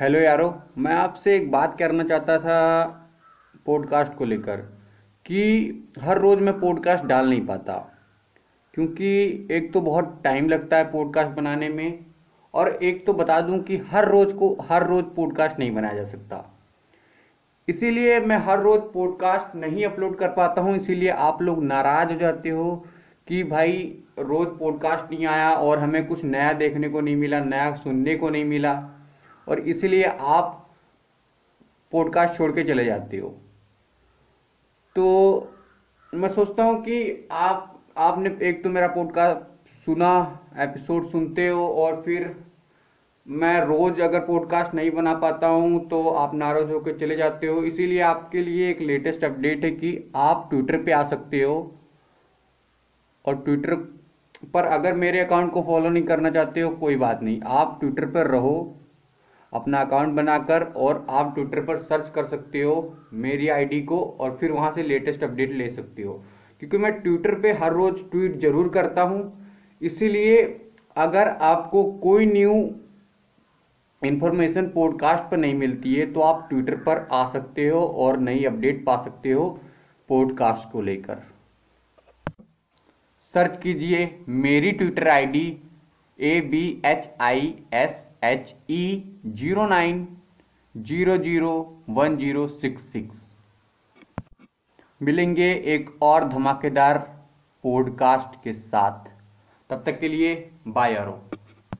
Hello यारो, मैं आपसे एक बात करना चाहता था पॉडकास्ट को लेकर कि हर रोज़ मैं पॉडकास्ट डाल नहीं पाता। क्योंकि एक तो बहुत टाइम लगता है पॉडकास्ट बनाने में और एक तो बता दूँ कि हर रोज़ को, हर रोज़ पॉडकास्ट नहीं बनाया जा सकता। इसीलिए मैं हर रोज़ पॉडकास्ट नहीं अपलोड कर पाता हूँ, इसीलिए आप लोग नाराज़ हो जाते हो कि भाई रोज़ पॉडकास्ट नहीं आया और हमें कुछ नया देखने को नहीं मिला, नया सुनने को नहीं मिला। और इसलिए आप पॉडकास्ट छोड़ के चले जाते हो। तो मैं सोचता हूँ कि आप, आपने एक तो मेरा पॉडकास्ट सुना एपिसोड सुनते हो और फिर मैं रोज़ अगर पॉडकास्ट नहीं बना पाता हूँ तो आप नाराज़ होकर चले जाते हो। इसीलिए आपके लिए एक लेटेस्ट अपडेट है कि आप ट्विटर पे आ सकते हो। और ट्विटर पर अगर मेरे अकाउंट को फॉलो नहीं करना चाहते हो, कोई बात नहीं। आप ट्विटर पर रहो। अपना अकाउंट बनाकर और आप ट्विटर पर सर्च कर सकते हो मेरी आईडी को और फिर वहाँ से लेटेस्ट अपडेट ले सकते हो। क्योंकि मैं ट्विटर पे हर रोज ट्वीट ज़रूर करता हूँ। इसीलिए अगर आपको कोई न्यू इन्फॉर्मेशन पॉडकास्ट पर नहीं मिलती है तो आप ट्विटर पर आ सकते हो और नई अपडेट पा सकते हो पॉडकास्ट को लेकर। सर्च कीजिए मेरी Twitter ID A B H I S H E zero nine zero zero one zero six six मिलेंगे एक और धमाकेदार पॉडकास्ट के साथ। तब तक के लिए बाय आरो